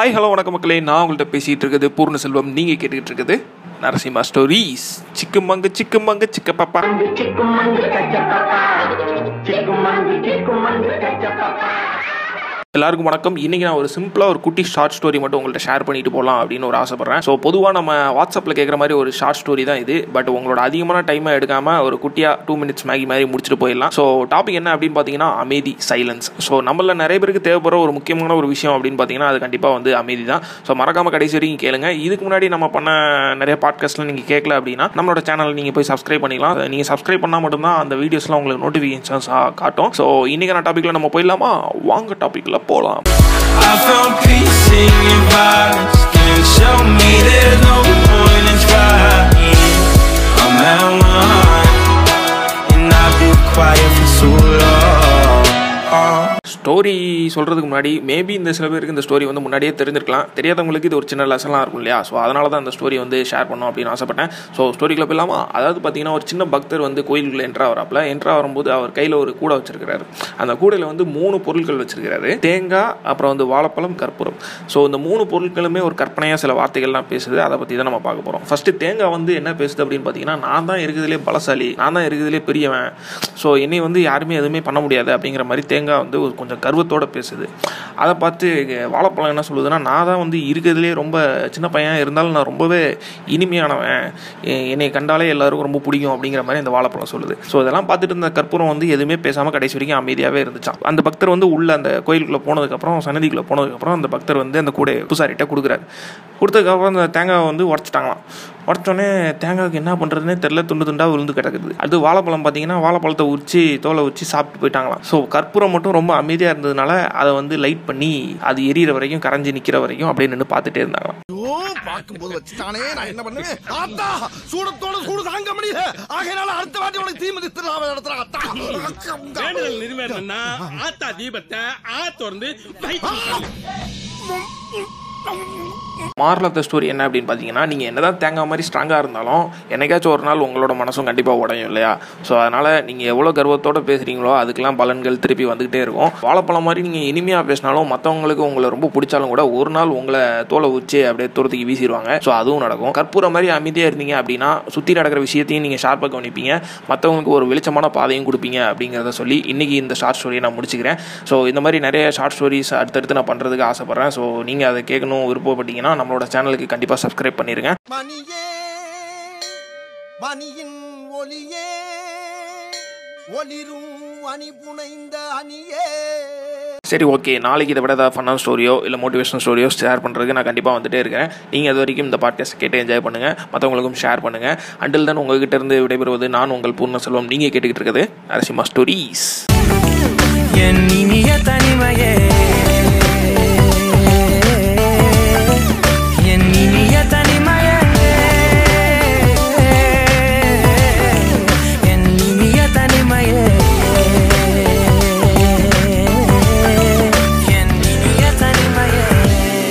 Hi hello வணக்க மக்களே. நான் உங்கள்கிட்ட பேசிகிட்டு இருக்குது பூர்ண செல்வம் நீங்கள் கேட்டுக்கிட்டு இருக்குது நரசிம்மா ஸ்டோரிஸ் சிக்கு மங்கு சிக்கு மங்கு சிக்க பாப்பா. சிக்கு மங்கு எல்லாருக்கும் வணக்கம். இன்றைக்கி நான் ஒரு சிம்பிளாக ஒரு குட்டி ஷார்ட் ஸ்டோரி மட்டும் உங்கள்கிட்ட ஷேர் பண்ணிட்டு போகலாம் அப்படின்னு ஒரு ஆசைப்பட்றேன். ஸோ பொதுவாக நம்ம வாட்ஸ்அப்பில் கேட்குற மாதிரி ஒரு ஷார்ட் ஸ்டோரி தான் இது. பட் உங்களோட அதிகமான டைமை எடுக்காமல் ஒரு குட்டியாக டூ மினிட்ஸ் மேகி மாதிரி முடிச்சுட்டு போயிடலாம். ஸோ டாபிக் என்ன அப்படின்னு பார்த்தீங்கன்னா அமைதி சைலன்ஸ் ஸோ நம்மள நிறைய பேருக்கு தேவைப்படுற ஒரு முக்கியமான ஒரு விஷயம் அப்படின்னு பார்த்தீங்கன்னா அது கண்டிப்பாக வந்து அமைதி தான். ஸோ மறக்காமல் கடைசி வரைக்கும் கேளுங்க. இதுக்கு முன்னாடி நம்ம பண்ண நிறைய பாட்காஸ்ட்லாம் நீங்கள் கேட்கல அப்படின்னா நம்மளோட சேனல் நீங்கள் போய் சப்ஸ்கிரைப் பண்ணிக்கலாம் நீங்கள் சப்ஸ்கிரைப் பண்ணால் மட்டும்தான் அந்த வீடியோஸ்லாம் உங்களுக்கு நோட்டிஃபிகேஷன்ஸாக காட்டும். ஸோ இன்றைக்கான டாப்பிக்கில் நம்ம போயிடலாமா? வாங்க டாப்பிக்கில் Polam. I found peace in your violence. Story சொல்கிறதுக்கு முன்னாடி மேபி இந்த சில பேருக்கு இந்த ஸ்டோரி வந்து முன்னாடியே தெரிஞ்சிருக்கலாம். தெரியாதவங்களுக்கு இது ஒரு சின்ன லெசனாக இருக்கும் இல்லையா? ஸோ அதனால தான் இந்த ஸ்டோரி வந்து ஷேர் பண்ணோம் அப்படின்னு ஆசைப்பட்டேன். ஸோ ஸ்டோரிக்குள்ள போயிடலாமா அதாவது பார்த்தீங்கன்னா ஒரு சின்ன பக்தர் வந்து கோயிலுக்குள்ள என்ட்ரா வராப்புல என்ட்ரா வரும்போது அவர் கையில் ஒரு கூடை வச்சிருக்கிறாரு. அந்த கூடையில் வந்து மூணு பொருட்கள் வச்சிருக்கிறாரு. தேங்காய் அப்புறம் வந்து வாழைப்பழம் கற்பூரம். ஸோ இந்த மூணு பொருட்களுமே ஒரு கற்பனையாக சில வார்த்தைகள்லாம் பேசுது. அதை பற்றி தான் நம்ம பார்க்க போகிறோம் ஃபஸ்ட்டு தேங்காய் வந்து என்ன பேசுது அப்படின்னு பார்த்தீங்கன்னா நான் தான் இருக்கிறதுலே பலசாலி. நான் தான் இருக்கிறதுலே பெரியவன். ஸோ என்னை வந்து யாருமே எதுவுமே பண்ண முடியாது அப்படிங்கிற மாதிரி தேங்காய் வந்து ஒரு கொஞ்சம் கர்வத்தோடு பேசுது. அதை பார்த்து வாழைப்பழம் என்ன சொல்லுதுன்னா நான் தான் வந்து இருக்கிறதுலே ரொம்ப சின்ன பையன் இருந்தாலும் நான் ரொம்பவே இனிமையானவன். என்னை கண்டாலே எல்லாருக்கும் ரொம்ப பிடிக்கும் அப்படிங்கிற மாதிரி அந்த வாழைப்பழம் சொல்லுது. ஸோ இதெல்லாம் பார்த்துட்டு இருந்த கற்பூரம் வந்து எதுவுமே பேசாமல் கடைசி வரைக்கும் அமைதியாகவே இருந்துச்சான் அந்த பக்தர் வந்து உள்ள அந்த கோயிலுக்குள்ளே போனதுக்கப்புறம் சன்னதிக்குள்ளே போனதுக்கப்புறம் அந்த பக்தர் வந்து அந்த கூடை பூசாரிட்ட கொடுக்குறாரு. கொடுத்ததுக்கப்புறம் அந்த தேங்காவை வந்து உடச்சிட்டாங்களாம். உடச்சோடனே தேங்காய்க்கு என்ன பண்ணுறதுனே தெரில துண்டு துண்டாக விழுந்து கிடக்குது. அது வாழைப்பழம் பார்த்தீங்கன்னா வாழைப்பழத்தை உரிச்சு தோலை வச்சு சாப்பிட்டு போயிட்டாங்களாம். ஸோ கற்பூரம் மட்டும் ரொம்ப அமைதியாக இருந்ததுனால அதை வந்து லைட் பண்ணி அது எரியிற வரைக்கும் கரைஞ்சி நிற்கிற வரைக்கும் அப்படியே நின்று பார்த்துட்டே இருந்தாங்களாம். ஐயோ பார்க்கும்போது வச்சுட்டானே நான் என்ன பண்ணுவேன் ஆத்தா சூடத்தோட சூடு தாங்க முடியல. ஆகையினால அடுத்த வாட்டி உனக்கு தீமிதி அத்தா வேண்டுதல் நிறைவேறணும்னா ஆத்தா தீபத்தை ஆ திறந்து ஸ்டோரி என்ன அப்படின்னு பார்த்தீங்கன்னா நீங்கள் என்னதான் தேங்காய் மாதிரி ஸ்ட்ராங்காக இருந்தாலும் என்னைக்காச்சும் ஒரு நாள் உங்களோட மனசும் கண்டிப்பாக உடையும் இல்லையா? ஸோ அதனால் நீங்கள் எவ்வளோ கர்வத்தோடு பேசுகிறீங்களோ அதுக்கெல்லாம் பலன்கள் திருப்பி வந்துக்கிட்டே இருக்கும். வாழைப்பழம் மாதிரி நீங்கள் இனிமையாக பேசினாலும் மற்றவங்களுக்கு உங்களை ரொம்ப பிடிச்சாலும் கூட ஒரு நாள் உங்களை தோலை உச்சி அப்படியே தூரத்துக்கு வீசிடுவாங்க. ஸோ அதுவும் நடக்கும். கற்பூர மாதிரி அமைதியாக இருந்தீங்க அப்படின்னா சுற்றி நடக்கிற விஷயத்தையும் நீங்கள் ஷார்ப்பாக கவனிப்பீங்க. மற்றவங்களுக்கு ஒரு வெளிச்சமான பாதையும் கொடுப்பீங்க அப்படிங்கிறத சொல்லி இன்றைக்கி இந்த ஷார்ட் ஸ்டோரியை நான் முடிச்சுக்கிறேன். ஸோ இந்த மாதிரி நிறைய ஷார்ட் ஸ்டோரிஸ் அடுத்தடுத்து நான் பண்ணுறதுக்கு ஆசைப்பட்றேன். ஸோ நீங்கள் அதை கேட்கணும் விருப்பப்பட்டீங்கன்னா நம்மளோட சேனலுக்கு கண்டிப்பாக சப்ஸ்கிரைப் பண்ணிடுங்க மணியே மணியின் ஒளியே ஒளிரும் அணி புனைந்த அணியே. சரி ஓகே நாளைக்கு இதை விட ஏதாவது ஃபன்னான ஸ்டோரியோ இல்லை மோட்டிவேஷனல் ஸ்டோரியோ ஷேர் பண்ணுறதுக்கு நான் கண்டிப்பாக வந்துட்டே இருக்கேன் நீங்கள் அது வரைக்கும் இந்த பாட்காஸ்ட் கேட்டு என்ஜாய் பண்ணுங்கள் மற்றவங்களுக்கும் ஷேர் பண்ணுங்கள் அண்டில் தான் உங்ககிட்ட இருந்து விடைபெறுவது நான் உங்கள் பூர்ண செல்வம். நீங்கள் கேட்டுக்கிட்டு இருக்கிறது நரசிம்மா ஸ்டோரிஸ்